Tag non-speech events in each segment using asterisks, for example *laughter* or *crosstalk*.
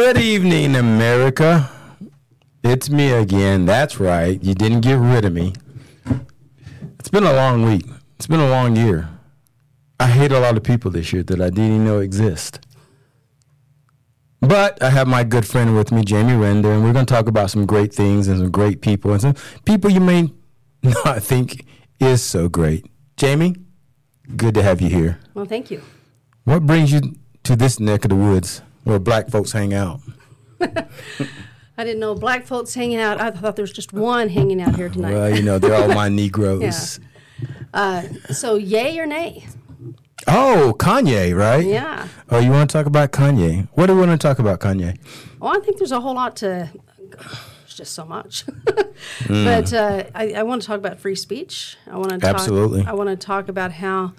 Good evening, America. It's me again. That's right. You didn't get rid of me. It's been a long week. It's been a long year. I hate a lot of people this year that I didn't even know exist. But I have my good friend with me, Jamie Renda, and we're going to talk about some great things and some great people and some people you may *laughs* not think is so great. Jamie, good to have you here. Well, thank you. What brings you to this neck of the woods where black folks hang out? I didn't know black folks hanging out. I thought there was just one hanging out here tonight. Well, you know, they're all my *laughs* Negroes. Uh, so, yay or nay? Oh, Kanye, right? Yeah. Oh, you want to talk about Kanye? What do you want to talk about Kanye? Well, I think there's a whole lot to. It's just so much. *laughs* But uh, I, I want to talk about free speech. I want to talk, Absolutely. I want to talk about how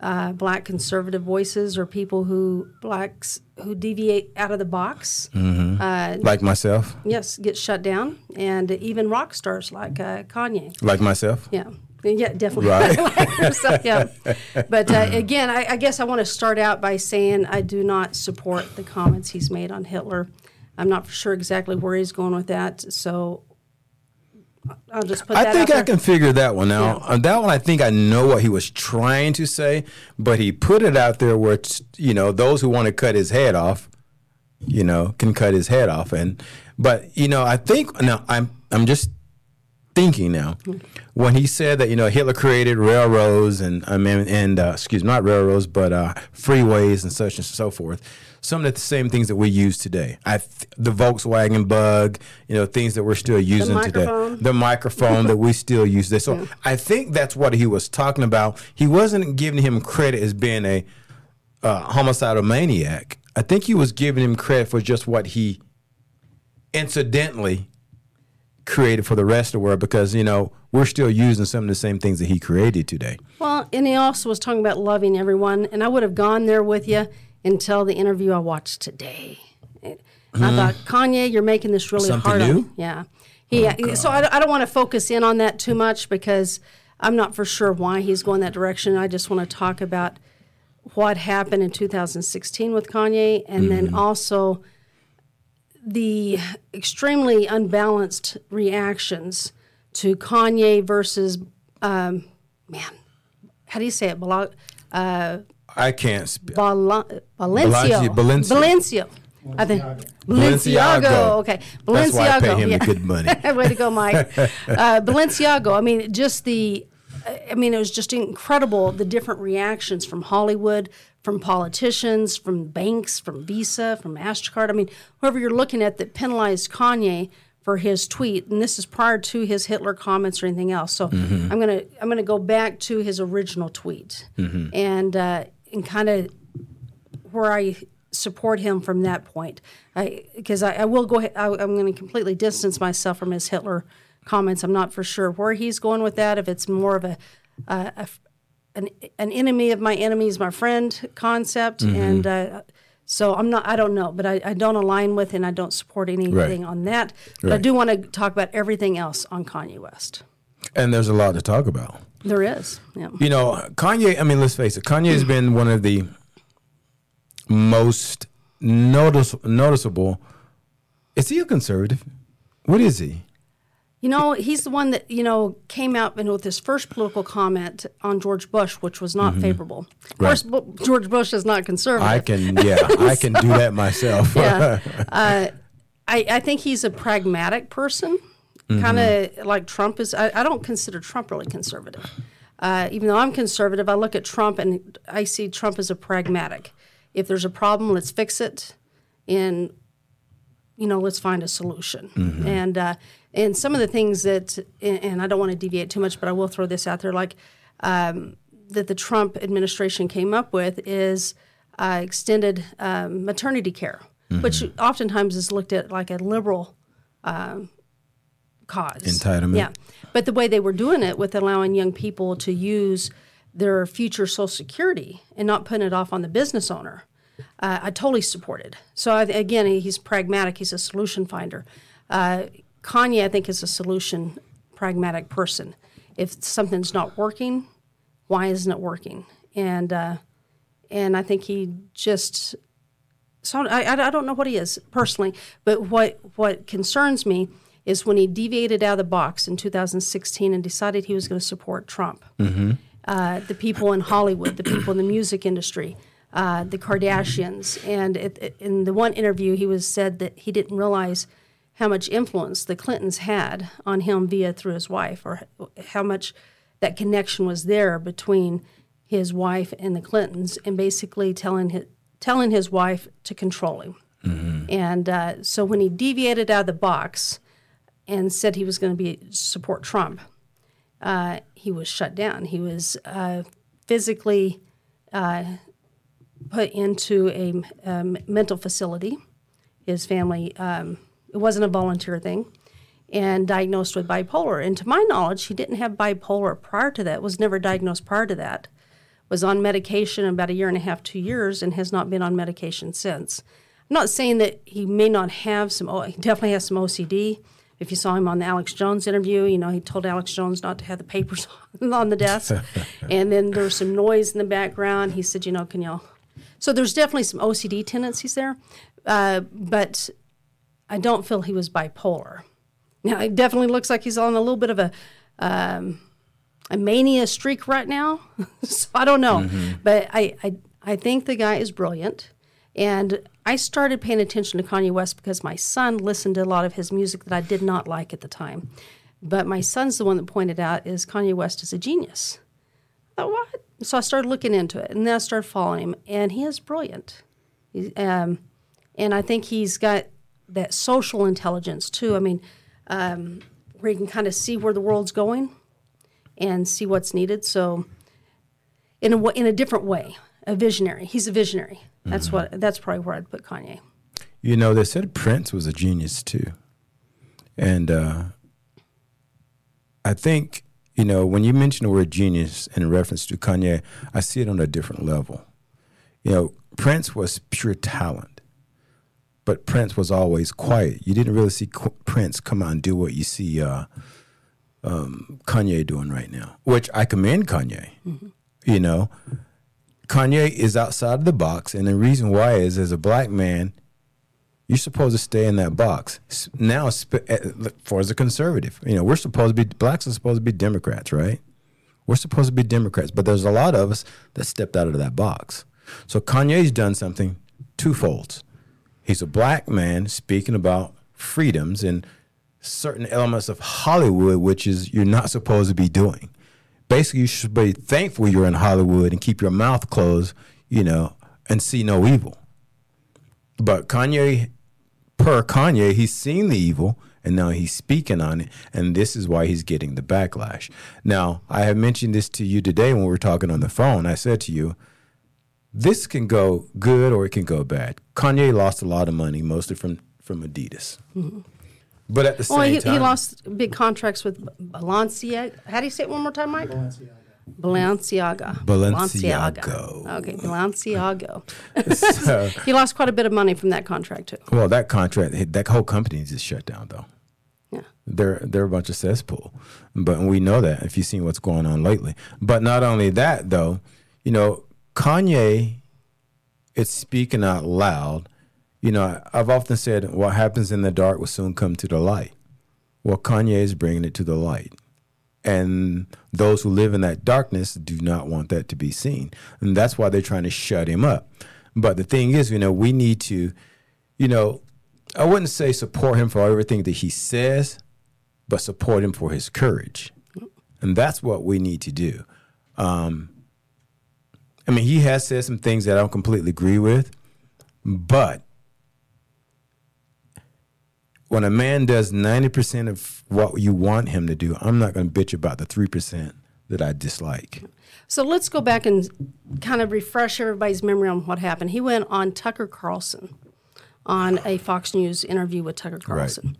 uh, black conservative voices or people who blacks who deviate out of the box, uh, Like myself? yes, get shut down, and even rock stars like uh, Kanye. Like myself? Yeah. Yeah, definitely. Right. *laughs* so, yeah. But uh, *laughs* again, I, I guess I want to start out by saying I do not support the comments he's made on Hitler. I'm not sure exactly where he's going with that, so I'll just put that I think I can figure that one out. Yeah. That one, I think I know what he was trying to say, but he put it out there where, you know, those who want to cut his head off, you know, can cut his head off. And, but, you know, I think, now I'm, I'm just thinking now, when he said that, you know, Hitler created railroads and, I mean, and, uh, excuse me, not railroads, but uh, freeways and such and so forth. Some of the same things that we use today. I, th- the Volkswagen Bug, you know, things that we're still using today the microphone that we still use this. So *laughs* I think that's what he was talking about. He wasn't giving him credit as being a uh, homicidal maniac. I think he was giving him credit for just what he incidentally created for the rest of the world because you know we're still using some of the same things that he created today. Well, and he also was talking about loving everyone, and I would have gone there with you until the interview I watched today. And I thought, Kanye, you're making this really Mm-hmm. Something hard new? me. Yeah. He, so I, I don't want to focus in on that too much because I'm not for sure why he's going that direction. I just want to talk about what happened in 2016 with Kanye, and Mm-hmm. then also the extremely unbalanced reactions to Kanye versus, um, man, how do you say it? Bala- I can't. Sp- Bala- Valencio. Balenciaga. Balenciago. I think Balenciago. Balenciago. Okay, Balenciago. That's why I pay him yeah. the good money. *laughs* Way to go, Mike. *laughs* Uh, Balenciago. I mean, just the. I mean, it was just incredible the different reactions from Hollywood, from politicians, from banks, from Visa, from Mastercard. I mean, whoever you're looking at that penalized Kanye for his tweet, and this is prior to his Hitler comments or anything else. So Mm-hmm. I'm gonna I'm gonna go back to his original tweet Mm-hmm. and uh, and kind of where I support him from that point. Because I, I, will go ahead, I, I'm going to completely distance myself from his Hitler comments. I'm not for sure where he's going with that, if it's more of a, a, a an, an enemy of my enemy is my friend concept. Mm-hmm. And uh, so I'm not, I don't know, but I, I don't align with and I don't support anything on that. But I do want to talk about everything else on Kanye West. and there's a lot to talk about. There is. Yeah. You know, Kanye, I mean, let's face it, Kanye has been one of the most notice, noticeable. Is he a conservative? What is he? You know, he's the one that, you know, came out and with his first political comment on George Bush, which was not favorable. Of course, Bu- George Bush is not conservative. I can, yeah, I can do that myself. *laughs* yeah. *laughs* Uh, I, I think he's a pragmatic person, kind of like Trump is. I, I don't consider Trump really conservative. Uh, even though I'm conservative, I look at Trump and I see Trump as a pragmatic. If there's a problem, let's fix it, and you know, let's find a solution. And uh, and some of the things that, and, and I don't want to deviate too much, but I will throw this out there, like um, that the Trump administration came up with is uh, extended um, maternity care, which oftentimes is looked at like a liberal um, cause. Entitlement. Yeah. But the way they were doing it with allowing young people to use their future Social Security and not putting it off on the business owner, uh, I totally supported. So I, again, he's pragmatic. He's a solution finder. Uh, Kanye, I think, is a solution pragmatic person. If something's not working, why isn't it working? And uh, and I think he just so I, I I don't know what he is personally, but what what concerns me is when he deviated out of the box in 2016 and decided he was going to support Trump. Uh, the people in Hollywood, the people in the music industry, uh, the Kardashians, and it, it- in the one interview, he was said that he didn't realize how much influence the Clintons had on him via through his wife, or how much that connection was there between his wife and the Clintons, and basically telling his, telling his wife to control him. And uh, so when he deviated out of the box and said he was going to be support Trump, uh, he was shut down. He was uh, physically uh, put into a um, mental facility. His family, um, it wasn't a volunteer thing, and diagnosed with bipolar. And to my knowledge, he didn't have bipolar prior to that. Was never diagnosed prior to that. Was on medication about a year and a half, two years, and has not been on medication since. I'm not saying that he may not have some. He definitely has some OCD. If you saw him on the Alex Jones interview, you know he told Alex Jones not to have the papers *laughs* on the desk, *laughs* and then there was some noise in the background. He said, "You know, can y'all?" So there's definitely some OCD tendencies there, uh, but I don't feel he was bipolar. Now it definitely looks like he's on a little bit of a um, a mania streak right now. *laughs* so I don't know, but I, I I think the guy is brilliant, and I started paying attention to Kanye West because my son listened to a lot of his music that I did not like at the time. But my son's the one that pointed out is Kanye West is a genius. I thought, what? So I started looking into it, and then I started following him, and he is brilliant. Um, and I think he's got that social intelligence too. I mean, um, where he can kind of see where the world's going and see what's needed. So, in a in a different way, a visionary. He's a visionary. That's what. That's probably where I'd put Kanye. You know, they said Prince was a genius too. And uh, I think, you know, when you mention the word genius in reference to Kanye, I see it on a different level. You know, Prince was pure talent, but Prince was always quiet. You didn't really see Qu- Prince come out and do what you see uh, um, Kanye doing right now, which I commend Kanye. You know, Kanye is outside of the box, and the reason why is as a black man, you're supposed to stay in that box. Now, eh, for as a conservative, you know, we're supposed to be blacks are supposed to be Democrats, right? We're supposed to be Democrats, but there's a lot of us that stepped out of that box. So Kanye's done something twofold. He's a black man speaking about freedoms and certain elements of Hollywood, which is you're not supposed to be doing. Basically, you should be thankful you're in Hollywood and keep your mouth closed, you know, and see no evil. But Kanye, per Kanye, he's seen the evil and now he's speaking on it. And this is why he's getting the backlash. Now, I have mentioned this to you today when we were talking on the phone. I said to you, this can go good or it can go bad. Kanye lost a lot of money, mostly from, from Adidas. Mm-hmm. But at the same Well, he, time, he lost big contracts with Balenciaga. How do you say it one more time, Mike? Balenciaga. Balenciago. Okay, Balenciago. So- *laughs* he lost quite a bit of money from that contract too. well, that contract, that whole company just shut down, though. Yeah. they're they're a bunch of cesspool. But we know that if you've seen what's going on lately. But not only that though, you know, Kanye is speaking out loud. You know, I've often said what happens in the dark will soon come to the light. Well, Kanye is bringing it to the light. And those who live in that darkness do not want that to be seen. And that's why they're trying to shut him up. But the thing is, you know, we need to, you know, I wouldn't say support him for everything that he says, but support him for his courage. And that's what we need to do. Um, I mean, he has said some things that I don't completely agree with, but when a man does 90% of what you want him to do, I'm not going to bitch about the 3% that I dislike. So let's go back and kind of refresh everybody's memory on what happened. He went on Tucker Carlson on a Fox News interview with Tucker Carlson.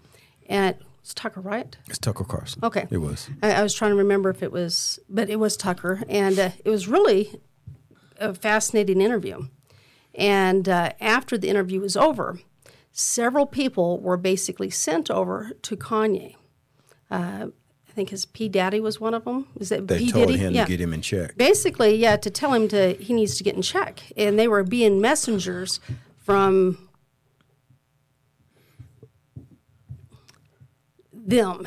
And it's Tucker, right? It's Tucker Carlson. Okay. It was. I, I was trying to remember if it was, but it was Tucker, and uh, it was really a fascinating interview. And uh, after the interview was over, several people were basically sent over to Kanye. Uh, I think his P Daddy was one of them. Is that They P told Diddy? him yeah. to get him in check. Basically, yeah, to tell him to he needs to get in check, and they were being messengers from them,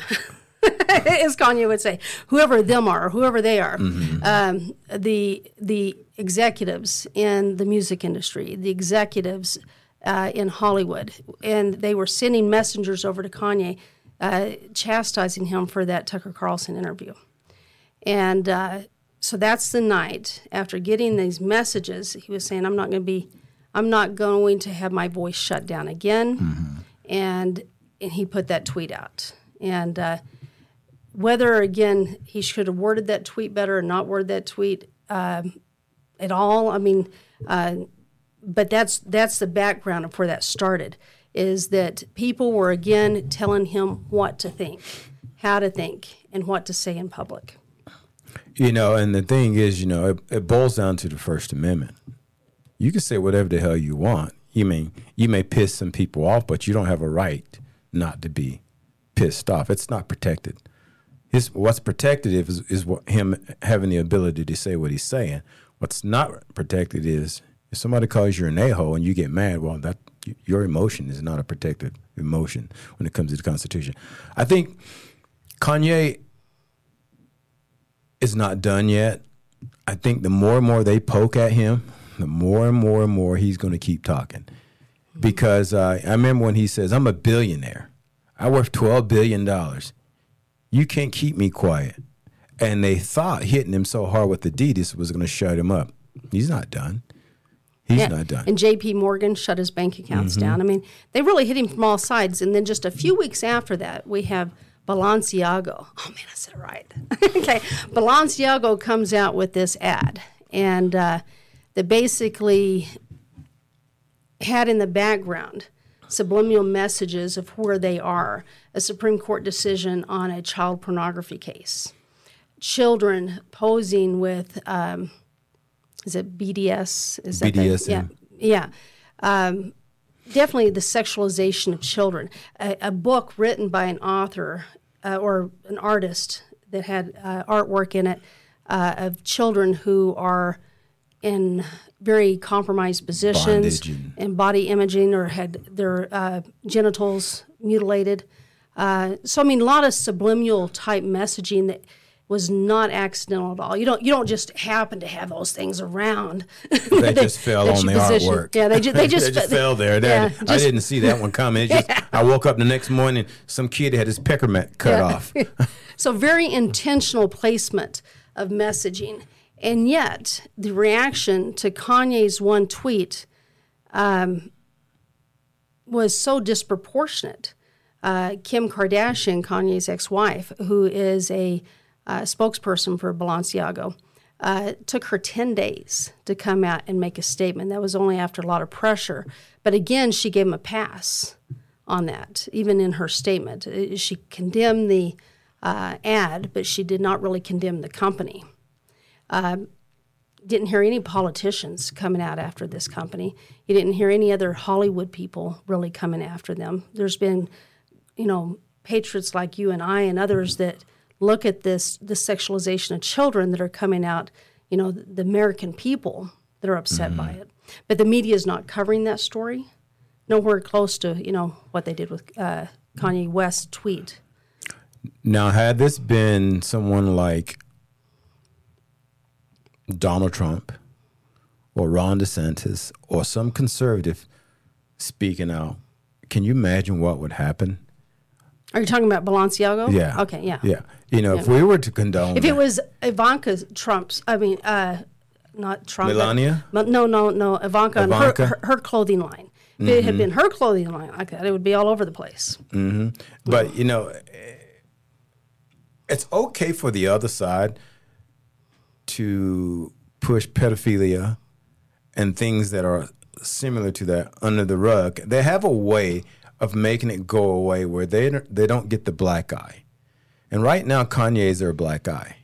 *laughs* as Kanye would say, whoever them are, whoever they are, um, the the executives in the music industry, the executives uh, in Hollywood, and they were sending messengers over to Kanye, uh, chastising him for that Tucker Carlson interview, and uh, so that's the night after getting these messages. He was saying, "I'm not going to be, I'm not going to have my voice shut down again," and and he put that tweet out, and uh, whether again he should have worded that tweet better or not worded that tweet um, at all. I mean, uh, but that's that's the background of where that started. Is that people were again telling him what to think, how to think, and what to say in public. You know, and the thing is, you know, it, it boils down to the First Amendment. You can say whatever the hell you want. You mean you may piss some people off, but you don't have a right not to be pissed off. It's not protected. His, what's protected is, is what, him having the ability to say what he's saying. What's not protected is if somebody calls you an a hole and you get mad. Well, that your emotion is not a protected emotion when it comes to the Constitution. I think Kanye is not done yet. I think the more and more they poke at him, the more and more and more he's going to keep talking. Because uh, I remember when he says, "I'm a billionaire. I worth twelve billion dollars. You can't keep me quiet." And they thought hitting him so hard with the Adidas was going to shut him up. He's not done. He's Yeah. not done. And J.P. Morgan shut his bank accounts Mm-hmm. down. I mean, they really hit him from all sides. And then just a few weeks after that, we have Balenciago. Oh man, I said it right. *laughs* okay, Balenciago comes out with this ad, and uh, that basically had in the background subliminal messages of where they are. A Supreme Court decision on a child pornography case. Children posing with. Um, is it BDS? Is that the- yeah, yeah. Um, definitely the sexualization of children. A, a book written by an author uh, or an artist that had uh, artwork in it uh, of children who are in very compromised positions Bondage and- and body imaging or had their uh, genitals mutilated. Uh, so I mean, a lot of subliminal type messaging that was not accidental at all. You don't you don't just happen to have those things around. They *laughs* just fell on the position. artwork. Yeah, they just *laughs* they just, they just fell there. Yeah, That- I didn't see that one coming. It just, *laughs* I woke up the next morning, some kid had his peckermat cut Yeah. off. So very intentional placement of messaging, and yet the reaction to Kanye's one tweet um, was so disproportionate. Uh, Kim Kardashian, Kanye's ex-wife, who is a uh, spokesperson for Balenciago, uh, took her 10 days to come out and make a statement. That was only after a lot of pressure. But again, she gave him a pass on that, even in her statement. Uh, She condemned the uh, ad, but she did not really condemn the company. Um, didn't hear any politicians coming out after this company. You didn't hear any other Hollywood people really coming after them. There's been, you know, patriots like you and I and others that look at this the sexualization of children that are coming out. You know, the American people that are upset by it, but the media is not covering that story. Nowhere close to you know what they did with uh, Kanye West tweet. Now, had this been someone like Donald Trump or Ron DeSantis or some conservative speaking out, can you imagine what would happen? Are you talking about Balenciago? Yeah. Okay. Yeah. Yeah. You know, if we were to condone If it was Ivanka Trump's, I mean, uh, not Trump. Melania? but no, no, no, Ivanka, and her, Mm-hmm. her, her clothing line. If it had been her clothing line like that, it would be all over the place. But you know, it's okay for the other side to push pedophilia and things that are similar to that under the rug. They have a way of making it go away where they they don't get the black eye. And right now, Kanye's their black eye,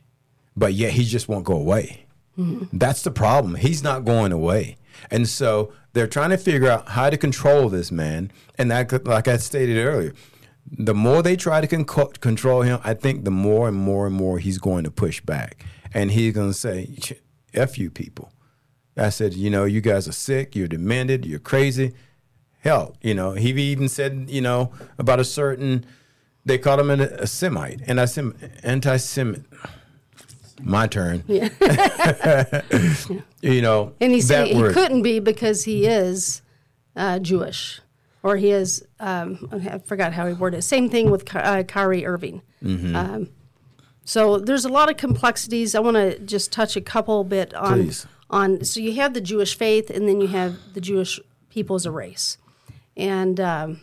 but yet he just won't go away. Mm-hmm. That's the problem. He's not going away. And so they're trying to figure out how to control this man. And that, like I stated earlier, the more they try to con- control him, I think the more and more and more he's going to push back. And he's going to say, F you people. I said, you know, you guys are sick, you're demented, you're crazy. Hell, you know, he even said, you know, about a certain, they called him a, a Semite, sem anti-Semite. My turn. Yeah. *laughs* you know, and he said he, he couldn't be because he is uh, Jewish, or he is. Um, I forgot how he worded it. Same thing with uh, Kyrie Irving. Mm-hmm. Um, so there's a lot of complexities. I want to just touch a couple bit on Please. on. So you have the Jewish faith, and then you have the Jewish people as a race, and um,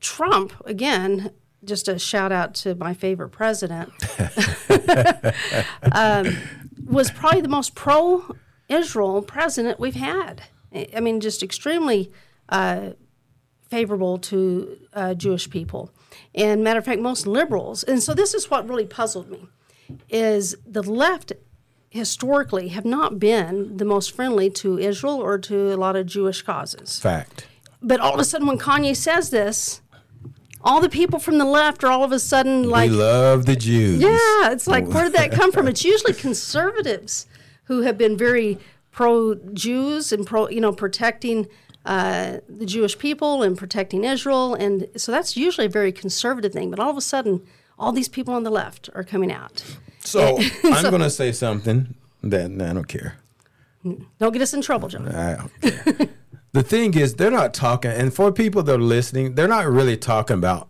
Trump again. Just a shout out to my favorite president. *laughs* um, was probably the most pro Israel president we've had. I mean, just extremely uh, favorable to uh, Jewish people. And matter of fact, most liberals. And so this is what really puzzled me, is the left historically have not been the most friendly to Israel or to a lot of Jewish causes. Fact. But all of a sudden, when Kanye says this, all the people from the left are all of a sudden like we love the Jews. Yeah, it's like where did that come from? *laughs* It's usually conservatives who have been very pro Jews and pro you know protecting uh, the Jewish people and protecting Israel, and so that's usually a very conservative thing. But all of a sudden, all these people on the left are coming out. So I'm *laughs* going to say something that I don't care. Don't get us in trouble, Jon. *laughs* the thing is, they're not talking, and for people that are listening, they're not really talking about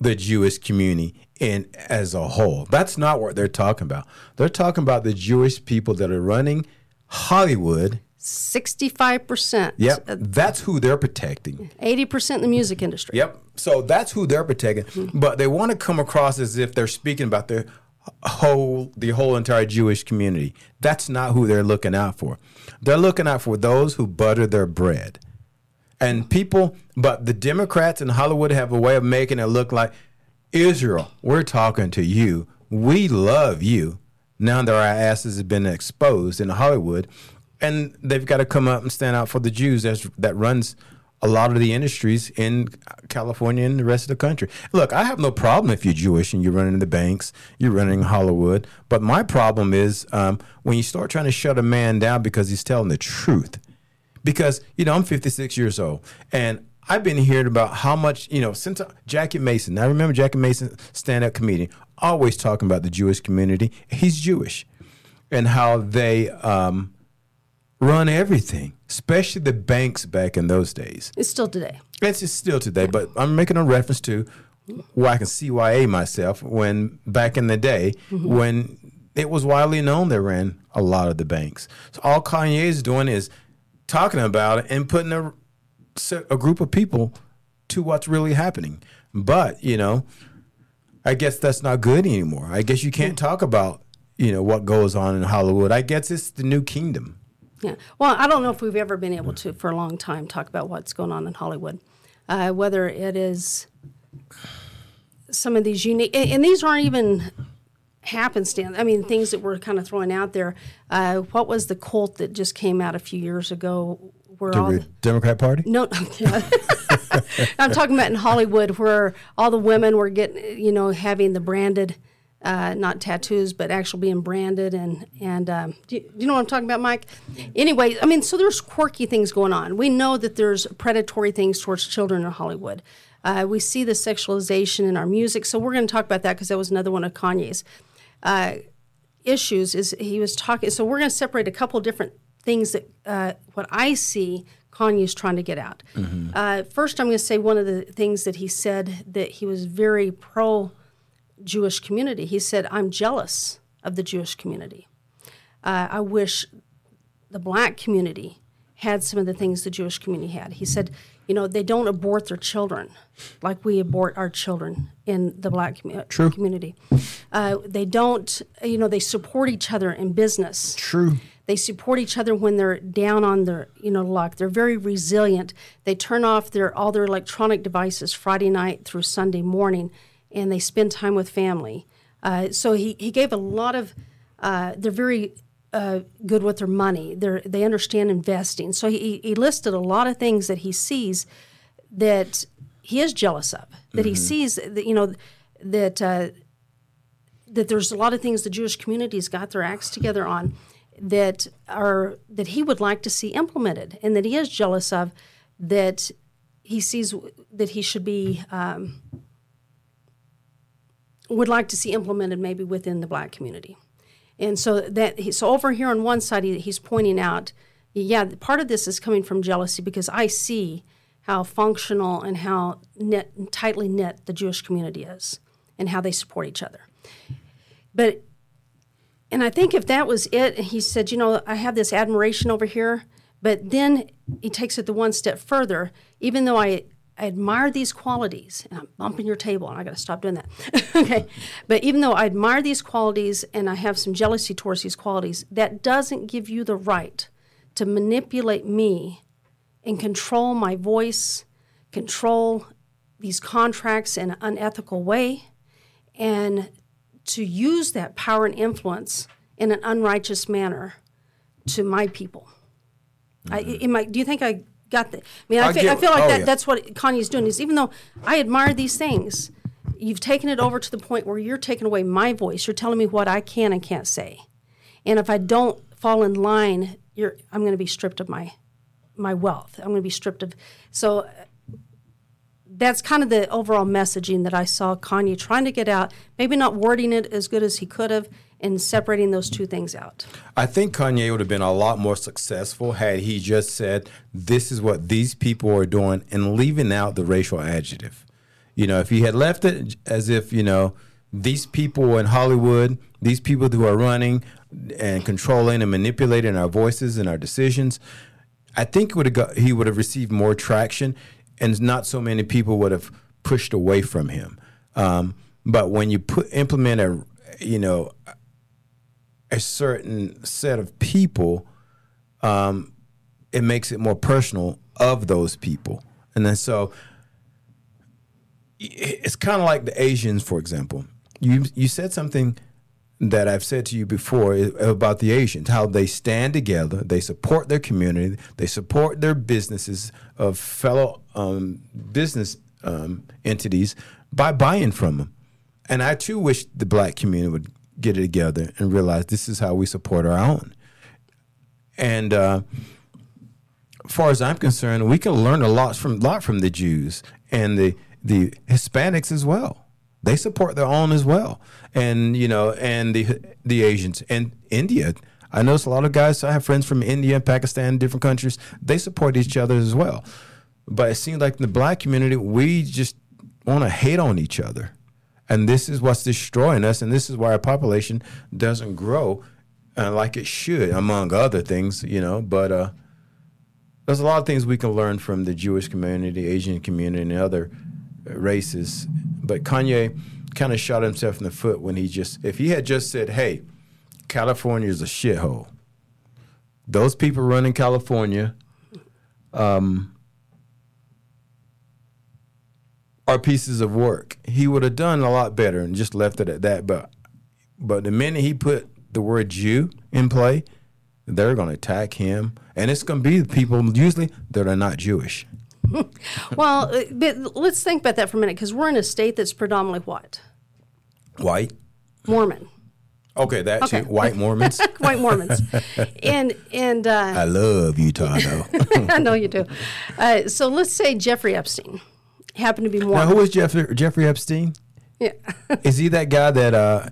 the Jewish community in as a whole. That's not what they're talking about. They're talking about the Jewish people that are running Hollywood 65%. Yep. That's who they're protecting. 80% in the music industry. Yep. So that's who they're protecting. Mm-hmm. But they want to come across as if they're speaking about the whole the whole entire Jewish community. That's not who they're looking out for. They're looking out for those who butter their bread. And people, but the Democrats in Hollywood have a way of making it look like Israel, we're talking to you. We love you. Now that our asses have been exposed in Hollywood, and they've got to come up and stand out for the Jews that's, that runs a lot of the industries in California and the rest of the country. Look, I have no problem if you're Jewish and you're running the banks, you're running Hollywood. But my problem is um, when you start trying to shut a man down because he's telling the truth. Because, you know, I'm 56 years old and I've been hearing about how much, you know, since Jackie Mason, I remember Jackie Mason, stand up comedian, always talking about the Jewish community. He's Jewish and how they, um, run everything, especially the banks back in those days. It's still today. It's still today, but I'm making a reference to where I can CYA myself when back in the day mm-hmm. when it was widely known they ran a lot of the banks. So all Kanye is doing is talking about it and putting a, a group of people to what's really happening. But, you know, I guess that's not good anymore. I guess you can't talk about, you know, what goes on in Hollywood. I guess it's the new kingdom. Yeah. Well, I don't know if we've ever been able to, for a long time, talk about what's going on in Hollywood. Uh, whether it is some of these unique, and, and, these aren't even happenstance. I mean, things that we're kind of throwing out there. Uh, what was the cult that just came out a few years ago? Where the all the, Democrat Party? No, *laughs* *laughs* I'm talking about in Hollywood, where all the women were getting, you know, having the branded uh, not tattoos, but actual being branded. And and um, do, you, do, you, know what I'm talking about, Mike? Anyway, I mean, so there's quirky things going on. We know that there's predatory things towards children in Hollywood. Uh, we see the sexualization in our music, so we're going to talk about that because that was another one of Kanye's uh, issues. Is he was talking? So we're going to separate a couple different things that uh, what I see Kanye's trying to get out. Mm-hmm. Uh, first, I'm going to say one of the things that he said that he was very pro Jewish community. He said, I'm jealous of the Jewish community. Uh, I wish the black community had some of the things the Jewish community had. He said, you know, they don't abort their children like we abort our children in the black commu- True. community. Uh, they don't, you know, they support each other in business. True. They support each other when they're down on their, you know, luck. They're very resilient. They turn off their all their electronic devices Friday night through Sunday morning and they spend time with family. Uh, so he, he gave a lot of, uh, they're very uh, good with their money. They they understand investing. So he, he listed a lot of things that he sees that he is jealous of. That mm-hmm. he sees that you know that uh, that there's a lot of things the Jewish community's got their acts together on that are that he would like to see implemented, and that he is jealous of. That he sees that he should be um, would like to see implemented maybe within the black community. And so that so over here on one side he, he's pointing out, yeah, part of this is coming from jealousy because I see how functional and how net, tightly knit the Jewish community is and how they support each other. But and I think if that was it, he said, you know, I have this admiration over here, but then he takes it the one step further. Even though I, I admire these qualities, and I'm bumping your table, and I got to stop doing that. *laughs* okay, but even though I admire these qualities and I have some jealousy towards these qualities, that doesn't give you the right to manipulate me and control my voice, control these contracts in an unethical way, and to use that power and influence in an unrighteous manner to my people. Mm-hmm. I, I, do you think I got that? I mean, I, I, feel, get, I feel, like oh, that, yeah. that's what Kanye's doing. Is even though I admire these things, you've taken it over to the point where you're taking away my voice. You're telling me what I can and can't say, and if I don't fall in line, you're I'm going to be stripped of my my wealth. I'm going to be stripped of so that's kind of the overall messaging that I saw Kanye trying to get out. Maybe not wording it as good as he could have, and separating those two things out. I think Kanye would have been a lot more successful had he just said, "This is what these people are doing," and leaving out the racial adjective. You know, if he had left it as if you know these people in Hollywood, these people who are running and controlling and manipulating our voices and our decisions, I think would have got, he would have received more traction and not so many people would have pushed away from him. Um, but when you put implement a you know a certain set of people, um, it makes it more personal of those people, and then so it's kind of like the Asians, for example. You you said something that I've said to you before about the Asians, how they stand together, they support their community, they support their businesses of fellow um, business um, entities by buying from them. And I too wish the black community would get it together and realize this is how we support our own. And uh, as far as I'm concerned, we can learn a lot from lot from the Jews and the the Hispanics as well. They support their own as well, and you know, and the the Asians and India. I notice a lot of guys. I have friends from India, Pakistan, different countries. They support each other as well. But it seems like in the black community, we just want to hate on each other, and this is what's destroying us. And this is why our population doesn't grow uh, like it should, among other things. You know, but uh, there's a lot of things we can learn from the Jewish community, Asian community, and other races. But Kanye kind of shot himself in the foot when he just, if he had just said, hey, California is a shithole, those people running California um, are pieces of work. He would have done a lot better and just left it at that. But, but the minute he put the word Jew in play, they're going to attack him. And it's going to be the people usually that are not Jewish. *laughs* well, uh, but let's think about that for a minute because we're in a state that's predominantly what? White. Mormon. Okay, that okay. white Mormons. *laughs* white Mormons, *laughs* and and uh, I love Utah though. I know you do. Uh, so let's say Jeffrey Epstein happened to be Mormon. Now, who is Jeffrey Jeffrey Epstein? Yeah, *laughs* is he that guy that uh,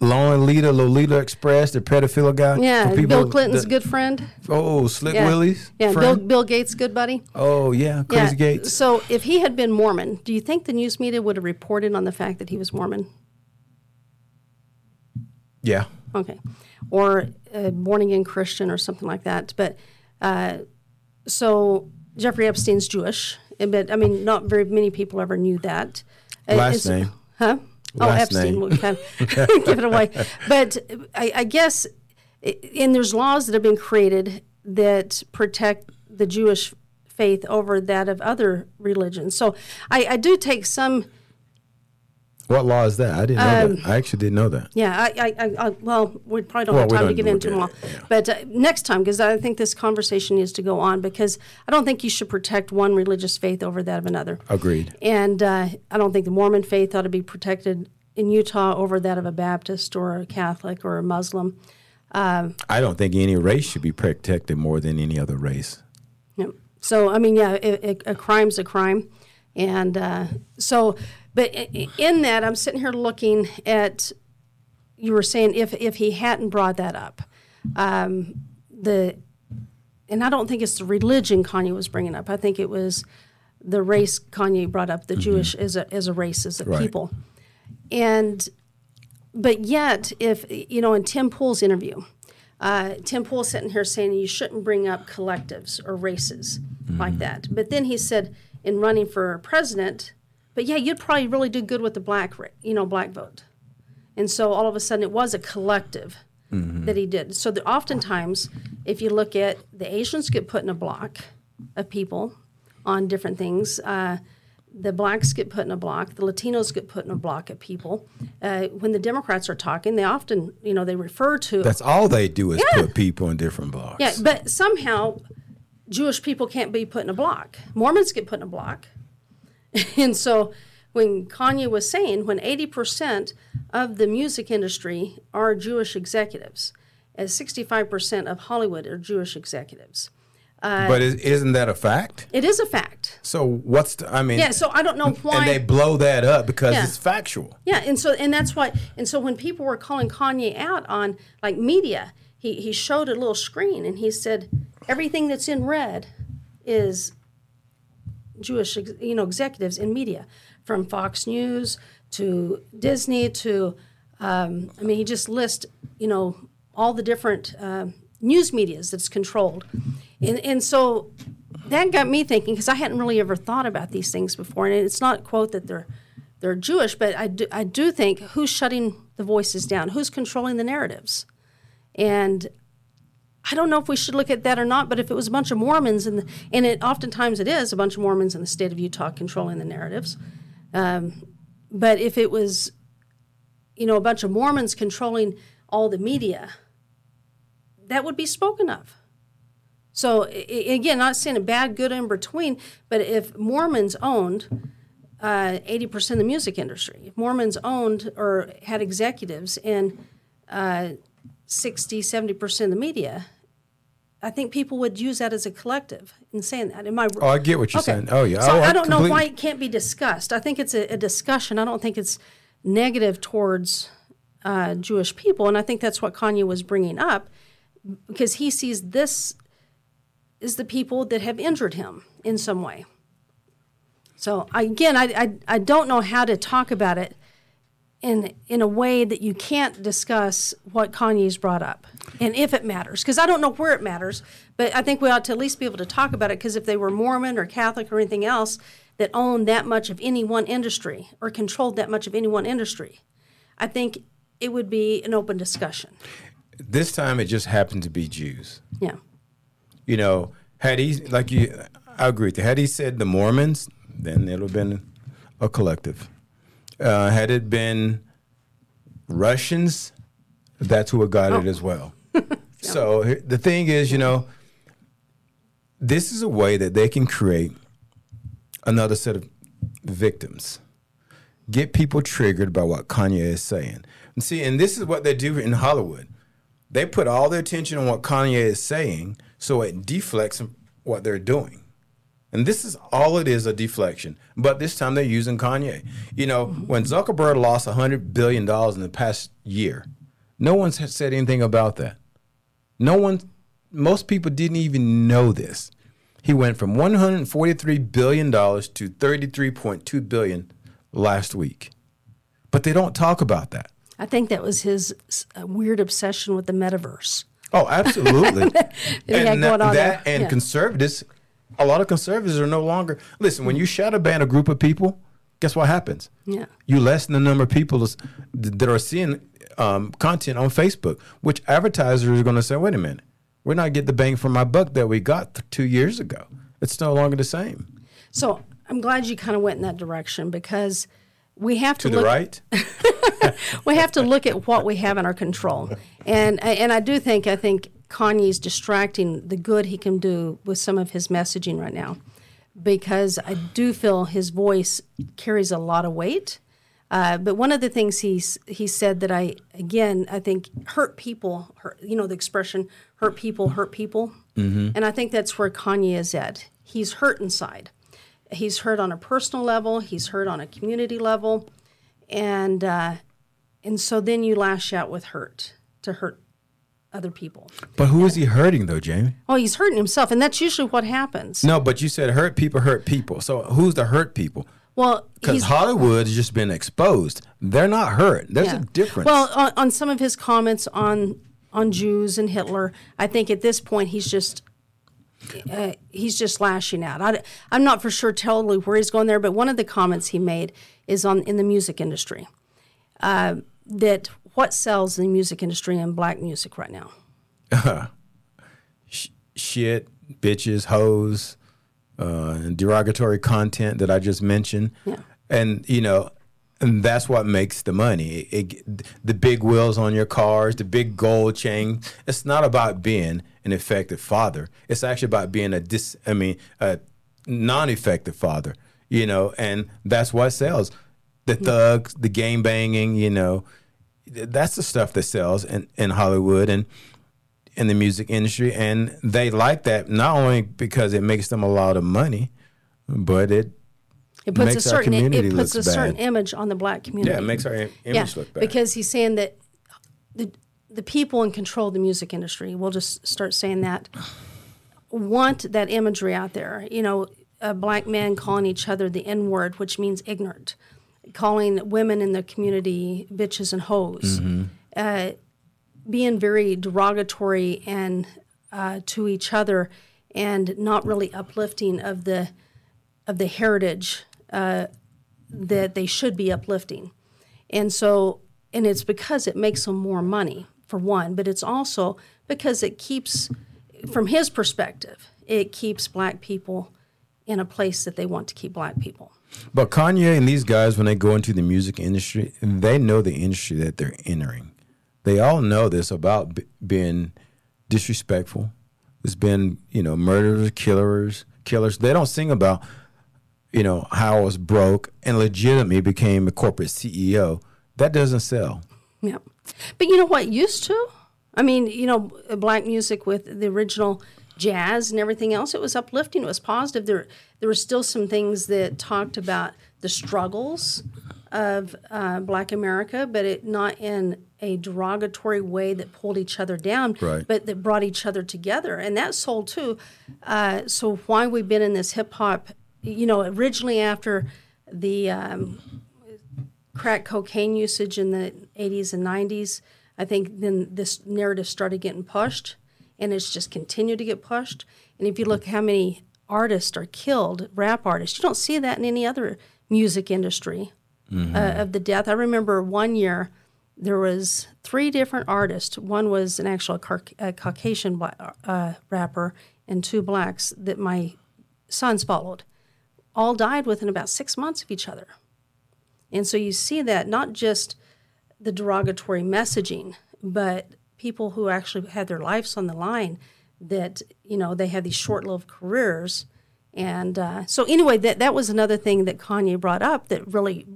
Lolita, Lolita Express, the pedophile guy. Yeah, Bill Clinton's that, good friend. Oh, Slick yeah. Willie's Yeah, Bill, Bill Gates' good buddy. Oh yeah, Crazy yeah. Gates. So if he had been Mormon, do you think the news media would have reported on the fact that he was Mormon? Yeah. Okay, or a born again Christian or something like that. But uh, so Jeffrey Epstein's Jewish, but I mean, not very many people ever knew that. Uh, Last name. Huh? Oh, Last oh, Epstein will kind of give it away. But I, I guess, and there's laws that have been created that protect the Jewish faith over that of other religions. So I, I do take some. What law is that? I didn't know um, that. I actually didn't know that. Yeah, I, I, I well, we probably don't well, have time to get into them all. Yeah. But uh, next time, because I think this conversation needs to go on, because I don't think you should protect one religious faith over that of another. Agreed. And uh, I don't think the Mormon faith ought to be protected in Utah over that of a Baptist or a Catholic or a Muslim. Um, I don't think any race should be protected more than any other race. Yep. So I mean, yeah, it, it, a crime's a crime, and uh, so, but in that, I'm sitting here looking at. You were saying if if he hadn't brought that up, um, the, and I don't think it's the religion Kanye was bringing up. I think it was the race Kanye brought up, the Jewish as a as a race, as a Right. people, and but yet, if you know, in Tim Pool's interview, uh, Tim Pool sitting here saying you shouldn't bring up collectives or races like that. But then he said in running for president, but yeah, you'd probably really do good with the black, you know, black vote. And so all of a sudden, it was a collective that he did. So that oftentimes, if you look at the Asians get put in a block of people on different things. Uh, the blacks get put in a block. The Latinos get put in a block of people. Uh, when the Democrats are talking, they often, you know, they refer to That's all they do is Yeah. put people in different blocks. yeah, but somehow Jewish people can't be put in a block. Mormons get put in a block. *laughs* and so when Kanye was saying when 80% of the music industry are Jewish executives, as 65% of Hollywood are Jewish executives. Uh, but is, isn't that a fact? It is a fact. So what's the, I mean? Yeah, so I don't know why. and they blow that up because Yeah. it's factual. Yeah, and so and that's why and so when people were calling Kanye out on like media, he he showed a little screen and he said everything that's in red is Jewish you know executives in media from Fox News to Disney to um, I mean he just lists you know all the different uh, news medias that's controlled, and and so that got me thinking because I hadn't really ever thought about these things before, and it's not quote that they're they're Jewish, but I do, I do think who's shutting the voices down, who's controlling the narratives, and I don't know if we should look at that or not, but if it was a bunch of Mormons, and and it oftentimes it is a bunch of Mormons in the state of Utah controlling the narratives, um, but if it was, you know, a bunch of Mormons controlling all the media, that would be spoken of. So again, not saying a bad, good in between, but if Mormons owned uh, eighty percent of the music industry, if Mormons owned or had executives in uh, 60, 70 percent of the media, I think people would use that as a collective in saying that. Am I? Oh, I get what you're saying. Oh, yeah. So Oh, I I don't know why it can't be discussed. I think it's a, a discussion. I don't think it's negative towards uh, Jewish people, and I think that's what Kanye was bringing up because he sees this is the people that have injured him in some way. So again, I, I I don't know how to talk about it in in a way that you can't discuss what Kanye's brought up and if it matters because I don't know where it matters, but I think we ought to at least be able to talk about it because if they were Mormon or Catholic or anything else that owned that much of any one industry or controlled that much of any one industry, I think it would be an open discussion. This time it just happened to be Jews. Yeah. You know, had he like you, I agree with you. Had he said the Mormons, then it would have been a collective. Uh, had it been Russians, that's who would got Oh. it as well. *laughs* So the thing is, you know, this is a way that they can create another set of victims. Get people triggered by what Kanye is saying. And see, and this is what they do in Hollywood. They put all their attention on what Kanye is saying, so it deflects what they're doing. And this is all it is a deflection. But this time they're using Kanye. You know, when Zuckerberg lost $100 billion in the past year, no one's has said anything about that. No one, most people didn't even know this. He went from $143 billion to 33.2 billion last week. But they don't talk about that. I think that was his uh, weird obsession with the metaverse. Oh, absolutely. *laughs* and going on that and Yeah. conservatives, a lot of conservatives are no longer. Listen, when you shadow ban a group of people, guess what happens? Yeah. You lessen the number of people that are seeing um, content on Facebook, which advertisers are going to say, wait a minute, we're not getting the bang for my buck that we got th- two years ago. It's no longer the same. So I'm glad you kind of went in that direction because we have to, To the look. right? *laughs* we have to look at what we have in our control, and and I do think I think Kanye's distracting the good he can do with some of his messaging right now, because I do feel his voice carries a lot of weight. Uh, but one of the things he's he said that I again I think hurt people, hurt, you know the expression hurt people hurt people, and I think that's where Kanye is at. he's hurt inside. He's hurt on a personal level. He's hurt on a community level, and uh, and so then you lash out with hurt to hurt other people. But who is he hurting though, Jamie? Oh, he's hurting himself, and that's usually what happens. No, but you said hurt people hurt people. So who's the hurt people? Well, Because Hollywood has just been exposed. They're not hurt. There's yeah. a difference. Well, on, on some of his comments on on Jews and Hitler, I think at this point he's just uh, he's just lashing out. I, I'm not for sure totally where he's going there, but one of the comments he made is on in the music industry uh, that what sells in the music industry and black music right now. *laughs* Sh- shit, bitches, hoes, uh, derogatory content that I just mentioned. Yeah. And, you know, and that's what makes the money. It, it, the big wheels on your cars, the big gold chain. It's not about being an effective father. It's actually about being a dis. I mean, a non-effective father. You know, and that's what sells. The thugs, the game banging. You know, that's the stuff that sells in, in Hollywood and in the music industry, and they like that not only because it makes them a lot of money, but it It puts a certain community it puts a looks certain image on the black community. yeah it makes our im- image yeah, look bad. because he's saying that the the people in control of the music industry, we'll just start saying that, want that imagery out there. You know, a black man calling each other the N word, which means ignorant, calling women in the community bitches and hoes, uh, being very derogatory and uh, to each other, and not really uplifting of the of the heritage uh, that they should be uplifting. And so, and it's because it makes them more money, for one, but it's also because it keeps, from his perspective, it keeps black people in a place that they want to keep black people. But Kanye and these guys, when they go into the music industry, they know the industry that they're entering. They all know this about b- being disrespectful. It's been, you know, murderers, killers, killers. They don't sing about, you know, how I was broke and legitimately became a corporate CEO. That doesn't sell. Yeah. But you know what used to? I mean, you know, black music with the original jazz and everything else, it was uplifting, it was positive. There there were still some things that talked about the struggles of uh, black America, but it not in a derogatory way that pulled each other down, Right. but that brought each other together. And that sold too. Uh, so why we've been in this hip hop, you know, originally after the um, crack cocaine usage in the 80s and 90s, I think then this narrative started getting pushed and it's just continued to get pushed. And if you look how many artists are killed, rap artists, you don't see that in any other music industry uh, of the death. I remember one year there was three different artists. One was an actual a Caucasian uh, rapper and two blacks that my sons followed. All died within about six months of each other. And so you see that not just the derogatory messaging, but people who actually had their lives on the line that, you know, they had these short lived careers. And uh, so, anyway, that, that was another thing that Kanye brought up that really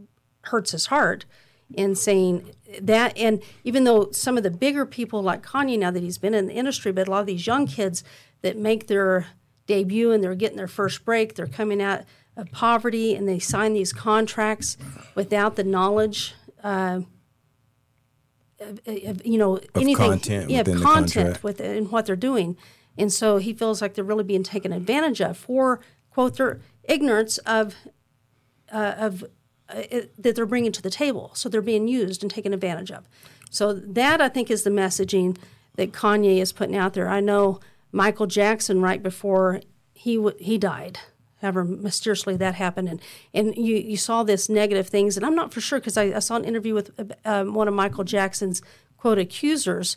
hurts his heart in saying that. And even though some of the bigger people like Kanye, now that he's been in the industry, but a lot of these young kids that make their debut and they're getting their first break, they're coming out of poverty and they sign these contracts without the knowledge. Uh, you know anything content yeah within content contract. with in what they're doing and so he feels like they're really being taken advantage of for quote their ignorance of uh, of uh, it, that they're bringing to the table. So they're being used and taken advantage of. So that I think is the messaging that Kanye is putting out there. I know Michael Jackson right before he w- he died. However, mysteriously that happened, and and you, you saw this negative things, and I'm not for sure because I, I saw an interview with um, one of Michael Jackson's quote accusers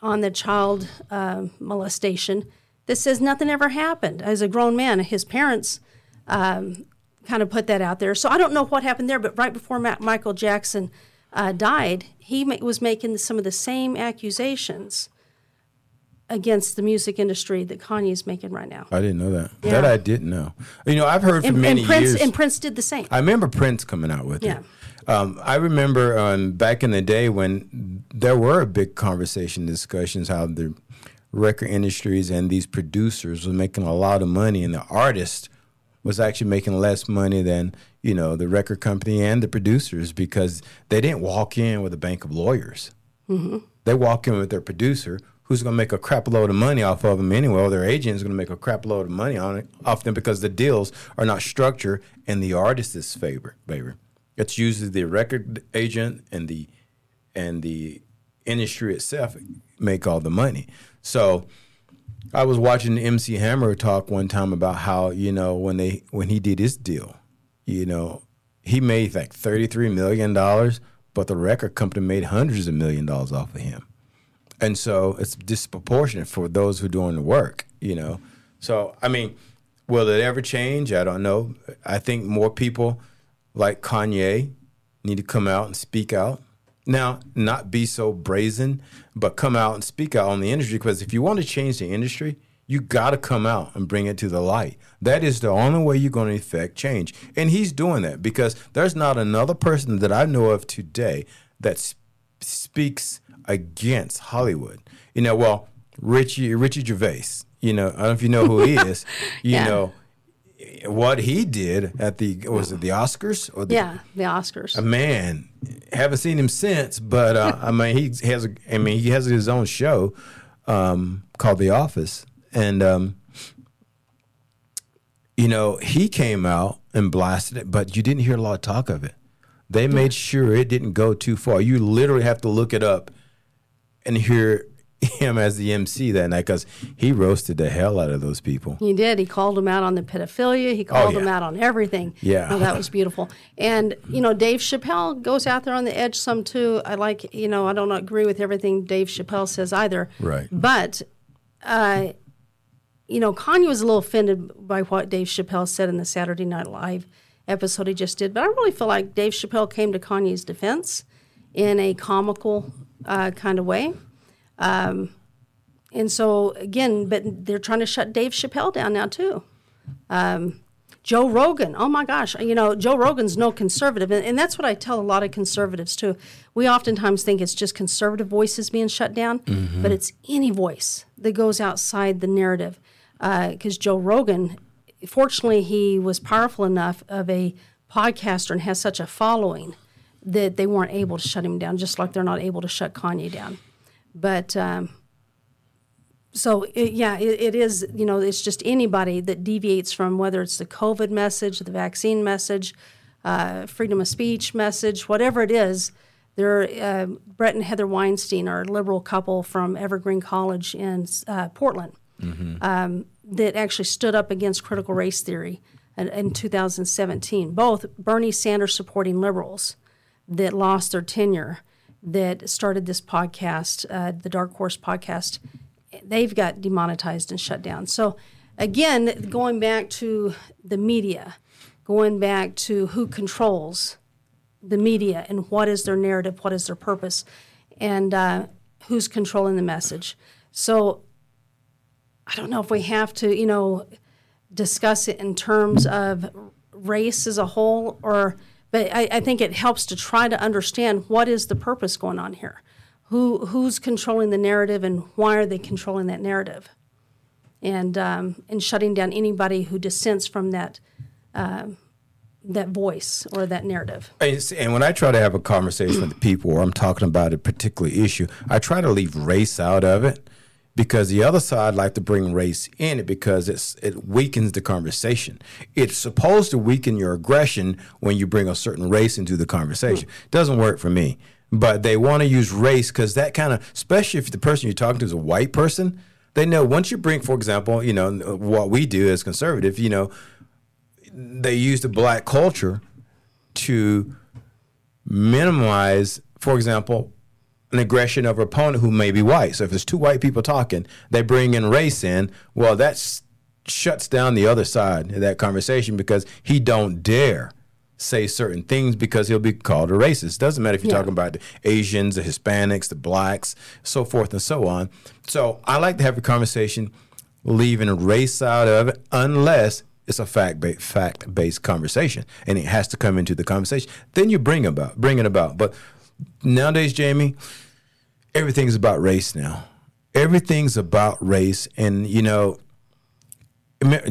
on the child um molestation that says nothing ever happened. As a grown man, his parents um, kind of put that out there. So I don't know what happened there, but right before Ma- Michael Jackson uh, died, he ma- was making some of the same accusations against the music industry that Kanye's making right now. I didn't know that. Yeah. That I didn't know. You know, I've heard for And, many and Prince years. and Prince did the same. I remember Prince coming out with Yeah. it. Um, I remember um, back in the day when there were big conversation discussions how the record industries and these producers were making a lot of money, and the artist was actually making less money than you know the record company and the producers because they didn't walk in with a bank of lawyers. Mm-hmm. They walk in with their producer, who's going to make a crap load of money off of them anyway. Or their agent is going to make a crap load of money on it off them because the deals are not structured in the artist's favor. Favor. It's usually the record agent and the and the industry itself make all the money. So I was watching MC Hammer talk one time about how you know when they when he did his deal, you know, he made like thirty three million dollars, but the record company made hundreds of million dollars off of him, and so it's disproportionate for those who are doing the work, you know. So I mean, will it ever change? I don't know. I think more people like Kanye need to come out and speak out now, not be so brazen, but come out and speak out on the industry. Because if you want to change the industry, you got to come out and bring it to the light. That is the only way you're going to effect change. And he's doing that because there's not another person that I know of today that sp- speaks against Hollywood. You know, well, Richie Richie Gervais. You know, I don't know if you know who he *laughs* is. You Yeah. know what he did at the was it the Oscars or the, Yeah, the Oscars. a man haven't seen him since but uh, i mean he has a, i mean he has his own show um, called the office and um, you know he came out and blasted it but you didn't hear a lot of talk of it they made sure it didn't go too far you literally have to look it up and hear *laughs* him as the mc that night because he roasted the hell out of those people He did. He called them out on the pedophilia. He called him Oh, yeah. out on everything. Yeah. Oh, that was beautiful. And you know, Dave Chappelle goes out there on the edge some too. I like, you know, I don't agree with everything Dave Chappelle says either. Right. But, uh, you know, Kanye was a little offended by what Dave Chappelle said in the Saturday Night Live episode he just did. But I really feel like Dave Chappelle came to Kanye's defense in a comical uh, kind of way. And so again, but they're trying to shut Dave Chappelle down now too. Um, Joe Rogan, oh my gosh, you know Joe Rogan's no conservative, and, and that's what I tell a lot of conservatives too. We oftentimes think it's just conservative voices being shut down, but it's any voice that goes outside the narrative. Because Joe Rogan, fortunately, he was powerful enough of a podcaster and has such a following that they weren't able to shut him down, just like they're not able to shut Kanye down. But um, so it, yeah, it, it is. You know, it's just anybody that deviates from whether it's the COVID message, the vaccine message, uh, freedom of speech message, whatever it is. There, uh, Brett and Heather Weinstein are a liberal couple from Evergreen College in uh, Portland um, that actually stood up against critical race theory in, in 2017. Both Bernie Sanders supporting liberals that lost their tenure that started this podcast, uh, the Dark Horse podcast, they've got demonetized and shut down. So, again, going back to the media, going back to who controls the media and what is their narrative, what is their purpose, and uh, who's controlling the message. So, I don't know if we have to, you know, discuss it in terms of race as a whole or but I, I think it helps to try to understand what is the purpose going on here? Who who's controlling the narrative and why are they controlling that narrative? And um, and shutting down anybody who dissents from that um, that voice or that narrative. And when I try to have a conversation with people or I'm talking about a particular issue, I try to leave race out of it because the other side like to bring race in it because it's it weakens the conversation. It's supposed to weaken your aggression when you bring a certain race into the conversation. Hmm. Doesn't work for me. But they want to use race because that kind of, especially if the person you're talking to is a white person, they know once you bring, for example, you know what we do as conservative, you know, they use the black culture to minimize, for example, an aggression of an opponent who may be white. So if there's two white people talking, they bring in race in. Well, that shuts down the other side of that conversation because he don't dare say certain things because he'll be called a racist. Doesn't matter if you're Yeah. talking about the Asians, the Hispanics, the blacks, so forth and so on. So I like to have a conversation leaving race out of it unless it's a fact ba- fact based conversation and it has to come into the conversation. Then you bring about bring it about. But nowadays, Jamie, everything's about race now. everything's about race. And, you know,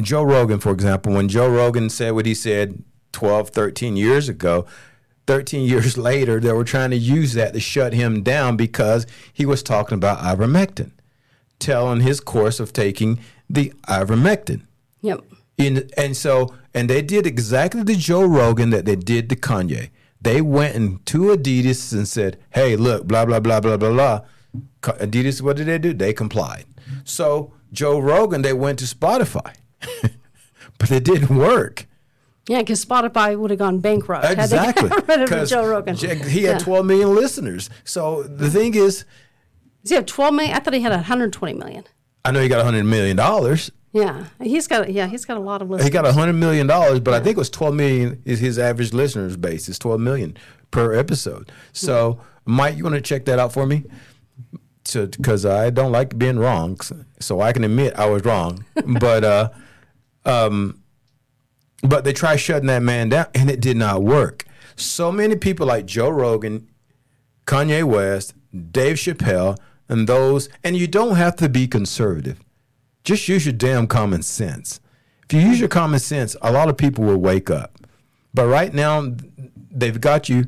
Joe Rogan, for example, when Joe Rogan said what he said 12, 13 years ago, 13 *laughs* years later, they were trying to use that to shut him down because he was talking about ivermectin, telling his course of taking the ivermectin. Yep. In, and so, and they did exactly the Joe Rogan that they did to Kanye. They went into Adidas and said, hey, look, blah, blah, blah, blah, blah, blah. Adidas, what did they do? They complied. So, Joe Rogan, they went to Spotify, *laughs* but it didn't work. Yeah, because Spotify would have gone bankrupt. *laughs* Exactly. *laughs* Because Joe Rogan. He had yeah. 12 million listeners. So the thing is, does he have 12 million? I thought he had 120 million. I know he got 100 million dollars. Yeah, he's got yeah he's got a lot of listeners. He got 100 million dollars, but yeah. I think it was 12 million is his average listeners base. It's 12 million per episode. So Mike, you want to check that out for me? because I don't like being wrong, so I can admit I was wrong. *laughs* but uh, um, but they tried shutting that man down, and it did not work. So many people like Joe Rogan, Kanye West, Dave Chappelle, and those, and you don't have to be conservative. Just use your damn common sense. If you use your common sense, a lot of people will wake up. But right now, they've got you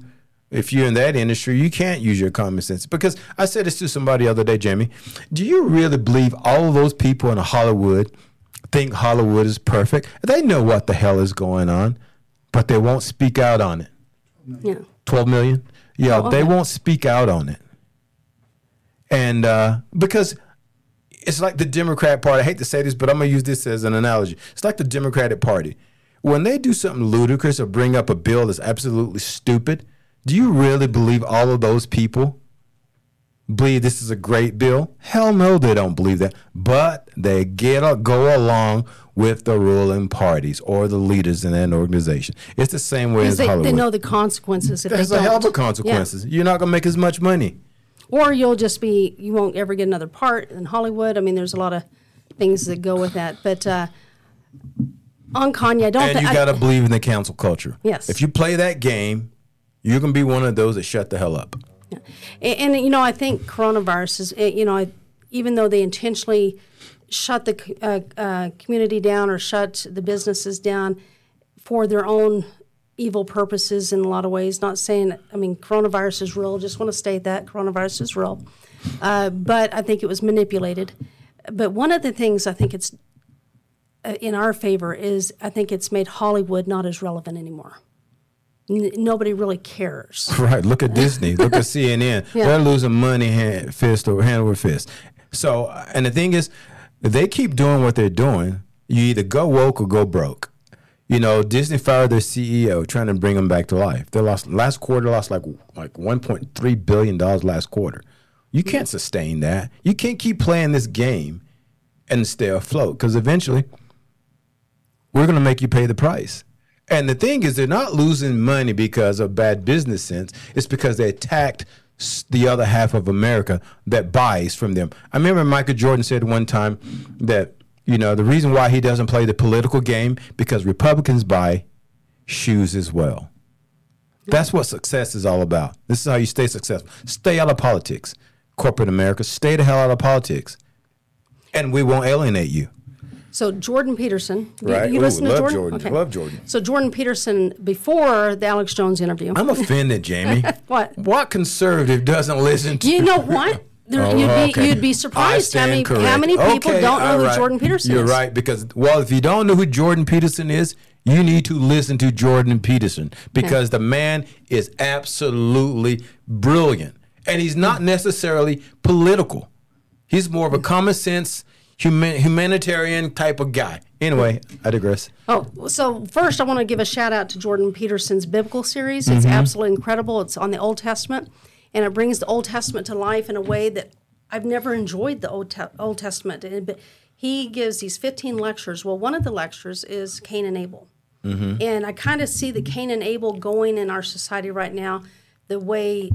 if you're in that industry, you can't use your common sense. Because I said this to somebody the other day, Jamie. Do you really believe all of those people in Hollywood think Hollywood is perfect? They know what the hell is going on, but they won't speak out on it. Yeah. 12 million? Yeah, oh, okay. they won't speak out on it. And uh, because it's like the Democrat Party. I hate to say this, but I'm going to use this as an analogy. It's like the Democratic Party. When they do something ludicrous or bring up a bill that's absolutely stupid, do you really believe all of those people believe this is a great bill? Hell no, they don't believe that. But they get a, go along with the ruling parties or the leaders in that organization. It's the same way as they, Hollywood. They know the consequences. There's a hell of consequences. Yeah. You're not going to make as much money. Or you'll just be, you won't ever get another part in Hollywood. I mean, there's a lot of things that go with that. But uh, on Kanye, I don't. And th- you got to believe in the cancel culture. Yes. If you play that game, you're gonna be one of those that shut the hell up. Yeah. And, and you know, I think coronavirus is, eh, you know, even though they intentionally shut the uh, uh, community down or shut the businesses down for their own evil purposes in a lot of ways. Not saying, I mean, coronavirus is real. Just want to state that coronavirus is real. Uh, but I think it was manipulated. But one of the things I think it's uh, in our favor is I think it's made Hollywood not as relevant anymore n- nobody really cares. *laughs* Right. Look at Disney. Look at *laughs* CNN. Yeah. They're losing money hand, fist over hand over fist. So, and the thing is, they keep doing what they're doing, you either go woke or go broke. You know, Disney fired their CEO, trying to bring them back to life. They lost last quarter, lost like like 1.3 billion dollars last quarter. You can't sustain that. You can't keep playing this game and stay afloat because eventually we're going to make you pay the price. And the thing is, they're not losing money because of bad business sense. It's because they attacked the other half of America that buys from them. I remember Michael Jordan said one time that you know the reason why he doesn't play the political game because Republicans buy shoes as well. That's what success is all about. This is how you stay successful. Stay out of politics. Corporate America, stay the hell out of politics. And we won't alienate you. So Jordan Peterson, right? you, you Ooh, listen to Jordan? Jordan. Okay. Love Jordan. So Jordan Peterson before the Alex Jones interview. I'm offended, Jamie. *laughs* what? What conservative doesn't listen to? You know what? *laughs* There, oh, you'd, be, okay. you'd be surprised how many, how many people okay, don't know right. who Jordan Peterson You're is. You're right because well, if you don't know who Jordan Peterson is, you need to listen to Jordan Peterson because okay. the man is absolutely brilliant, and he's not necessarily political. He's more of a common sense human, humanitarian type of guy. Anyway, I digress. Oh, so first I want to give a shout out to Jordan Peterson's biblical series. It's mm-hmm. absolutely incredible. It's on the Old Testament, and it brings the Old Testament to life in a way that I've never enjoyed the Old, Te- Old Testament. But he gives these 15 lectures. Well, one of the lectures is Cain and Abel. Mm-hmm. And I kind of see the Cain and Abel going in our society right now the way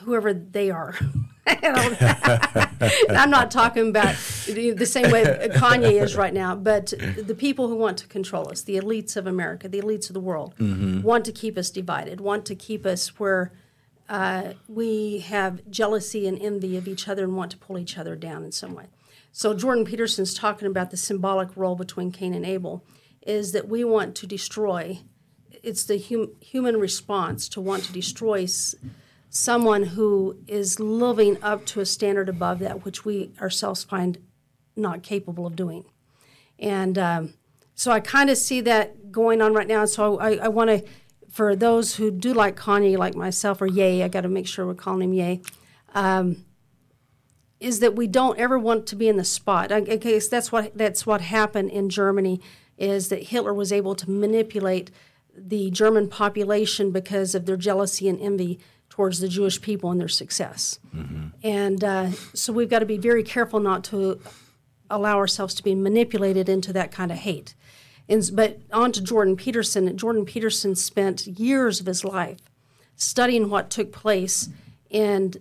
whoever they are. *laughs* *laughs* I'm not talking about the same way Kanye is right now, but the people who want to control us, the elites of America, the elites of the world, mm-hmm. want to keep us divided, want to keep us where uh, we have jealousy and envy of each other and want to pull each other down in some way. So Jordan Peterson's talking about the symbolic role between Cain and Abel is that we want to destroy. It's the hum, human response to want to destroy s- someone who is living up to a standard above that which we ourselves find not capable of doing. And um, so I kind of see that going on right now. So I, I want to, for those who do like Kanye, like myself, or Ye, I got to make sure we're calling him Ye, um, is that we don't ever want to be in the spot. I, I guess that's what that's what happened in Germany. Is that Hitler was able to manipulate the German population because of their jealousy and envy towards the Jewish people and their success. And uh, so we've got to be very careful not to allow ourselves to be manipulated into that kind of hate. And, but on to Jordan Peterson. Jordan Peterson spent years of his life studying what took place in,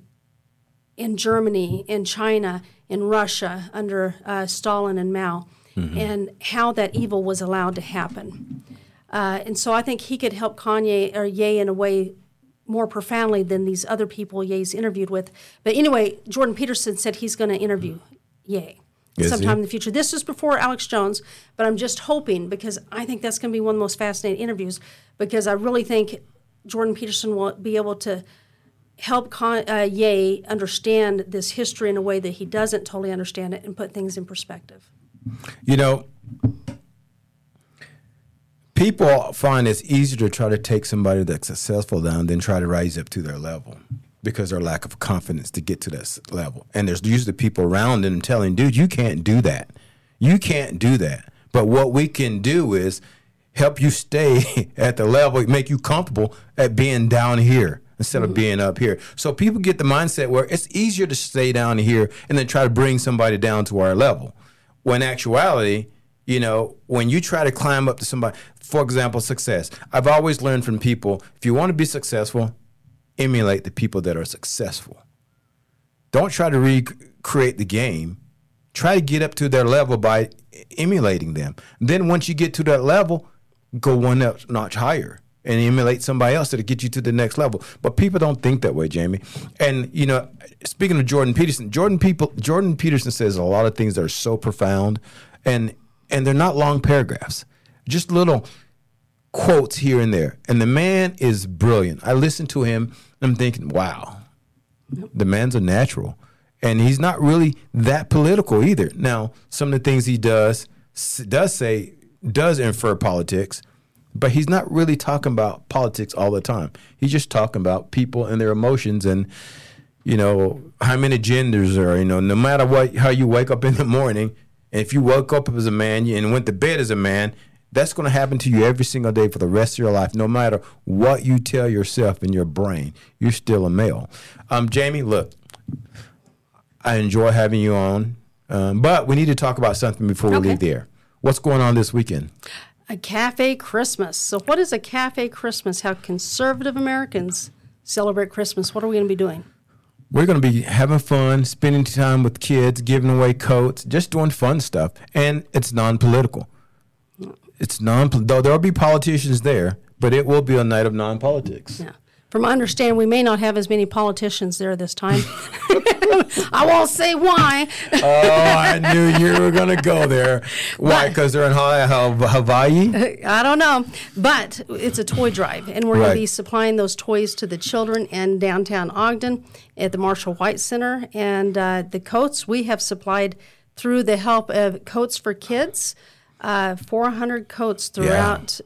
in Germany, in China, in Russia under uh, Stalin and Mao, and how that evil was allowed to happen. Uh, and so I think he could help Kanye or Ye in a way more profoundly than these other people Ye's interviewed with. But anyway, Jordan Peterson said he's going to interview Ye Is sometime he? in the future. This is before Alex Jones, but I'm just hoping because I think that's going to be one of the most fascinating interviews because I really think Jordan Peterson will be able to help Con- uh, Ye understand this history in a way that he doesn't totally understand it and put things in perspective. You know, people find it's easier to try to take somebody that's successful down than try to rise up to their level because their lack of confidence to get to that s- level. And there's usually people around them telling, dude, you can't do that. You can't do that. But what we can do is help you stay *laughs* at the level, make you comfortable at being down here instead of mm. being up here. So people get the mindset where it's easier to stay down here and then try to bring somebody down to our level. When actuality, you know, when you try to climb up to somebody, for example, success. I've always learned from people if you want to be successful, emulate the people that are successful. Don't try to recreate the game. Try to get up to their level by emulating them. Then once you get to that level, go one notch higher and emulate somebody else that'll get you to the next level. But people don't think that way, Jamie. And you know, speaking of Jordan Peterson, Jordan people Jordan Peterson says a lot of things that are so profound and and they're not long paragraphs. Just little quotes here and there. And the man is brilliant. I listen to him and I'm thinking, wow, the man's a natural. And he's not really that political either. Now, some of the things he does does say does infer politics, but he's not really talking about politics all the time. He's just talking about people and their emotions and you know how many genders are. You know, no matter what how you wake up in the morning, and if you woke up as a man and went to bed as a man, that's going to happen to you every single day for the rest of your life. No matter what you tell yourself in your brain, you're still a male. Um, Jamie, look, I enjoy having you on, um, but we need to talk about something before we Okay. leave there. What's going on this weekend? A cafe Christmas. So, what is a cafe Christmas? How conservative Americans celebrate Christmas? What are we going to be doing? We're going to be having fun, spending time with kids, giving away coats, just doing fun stuff. And it's non political. It's non, though there'll be politicians there, but it will be a night of non politics. Yeah. From my understanding, we may not have as many politicians there this time. *laughs* I won't say why. oh, I knew you were going to go there. Why? Because they're in Hawaii? I don't know, but it's a toy drive, and we're going to be supplying those toys to the children in downtown Ogden at the Marshall White Center. And uh, the coats we have supplied through the help of Coats for Kids, uh, 400 coats throughout.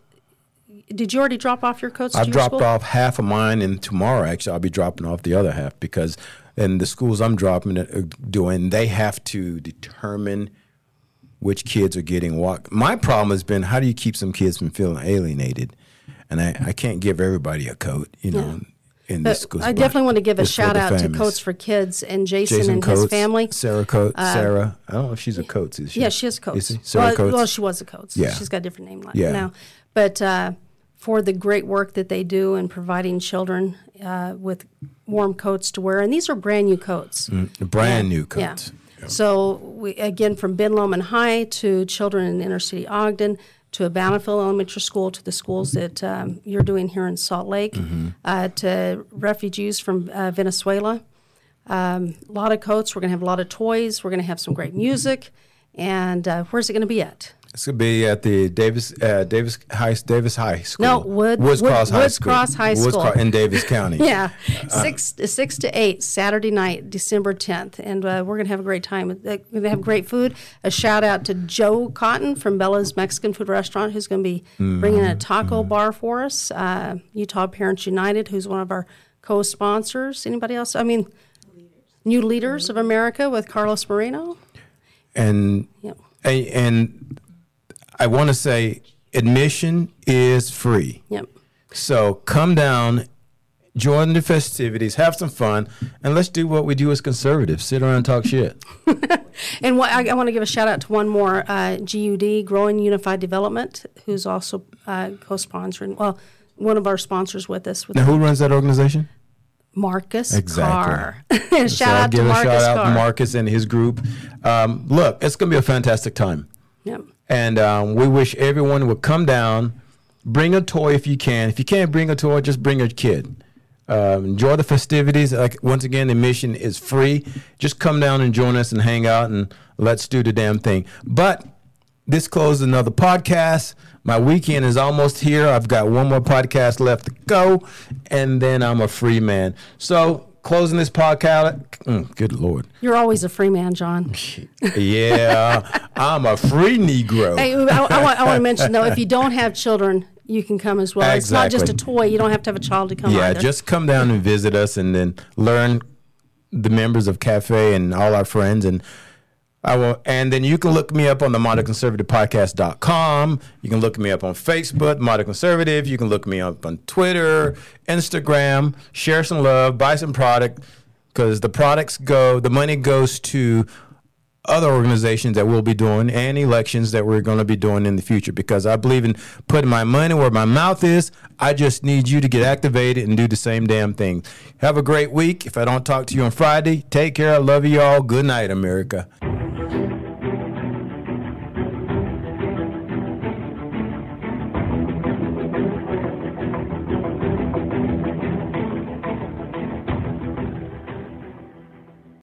Did you already drop off your coats? I've dropped school? off half of mine, and tomorrow actually I'll be dropping off the other half because in the schools I'm dropping it uh, doing, they have to determine which kids are getting what. My problem has been how do you keep some kids from feeling alienated, and I, I can't give everybody a coat, you know. In But this I definitely want to give a shout out to. Coats for Kids and Jason, Jason and Coates, his family. Sarah Coates, Sarah. I don't know if she's a Coates. Is she? Yeah, she has Coates. Is she? Sarah well, Coates. well, she was a Coates. Yeah. She's got a different name like Yeah. now. But uh, for the great work that they do in providing children uh, with warm coats to wear, and these are brand new coats. brand new coats. Yeah. So we, again, from Ben Lomond High to children in inner city Ogden to a Bountiful Elementary School, to the schools that um, you're doing here in Salt Lake, uh, to refugees from uh, Venezuela. Um, a lot of coats. We're going to have a lot of toys. We're going to have some great music. And uh, where's it going to be at? It's gonna be at the Davis uh, Davis High Davis High School. No, Wood- Woods Wood- Cross High School Woods. Cross High Woods School. In Davis County. *laughs* Yeah, six six to eight Saturday night, December tenth, and uh, we're gonna have a great time. Uh, We're gonna have great food. A shout out to Joe Cotton from Bella's Mexican Food Restaurant, who's gonna be bringing a taco bar for us. Uh, Utah Parents United, who's one of our co-sponsors. Anybody else? I mean, New Leaders of America with Carlos Moreno. And Yep. and, and I want to say admission is free. Yep. So come down, join the festivities, have some fun, and let's do what we do as conservatives: sit around and talk shit. *laughs* And what, I, I want to give a shout out to one more uh, GUD, Growing Unified Development, who's also uh, co-sponsoring. Well, one of our sponsors with us. With Now, who runs that organization? Marcus Exactly. Carr. *laughs* shout So out to give Marcus a shout out Carr. to Marcus and his group. Um, look, it's going to be a fantastic time. Yep. And um, we wish everyone would come down, bring a toy if you can. If you can't bring a toy, just bring a kid. Um, enjoy the festivities. Like once again, the mission is free. Just come down and join us and hang out and let's do the damn thing. But this closes another podcast. My weekend is almost here. I've got one more podcast left to go, and then I'm a free man. So closing this podcast. mm, good lord. You're always a free man, Jon. *laughs* Yeah, I'm a free Negro. hey, I, I want, I want to mention though, if you *laughs* don't have children, you can come as well. It's not just a toy. You don't have to have a child to come. Yeah, either. just come down and visit us and then learn the members of Cafe and all our friends and I will and then you can look me up on the modern conservative podcast.com. You can look me up on Facebook, Modern Conservative. You can look me up on Twitter, Instagram, share some love, buy some product because the products go, the money goes to other organizations that we'll be doing and elections that we're going to be doing in the future because I believe in putting my money where my mouth is. I just need you to get activated and do the same damn thing. Have a great week. If I don't talk to you on Friday, take care. I love you all. Good night, America.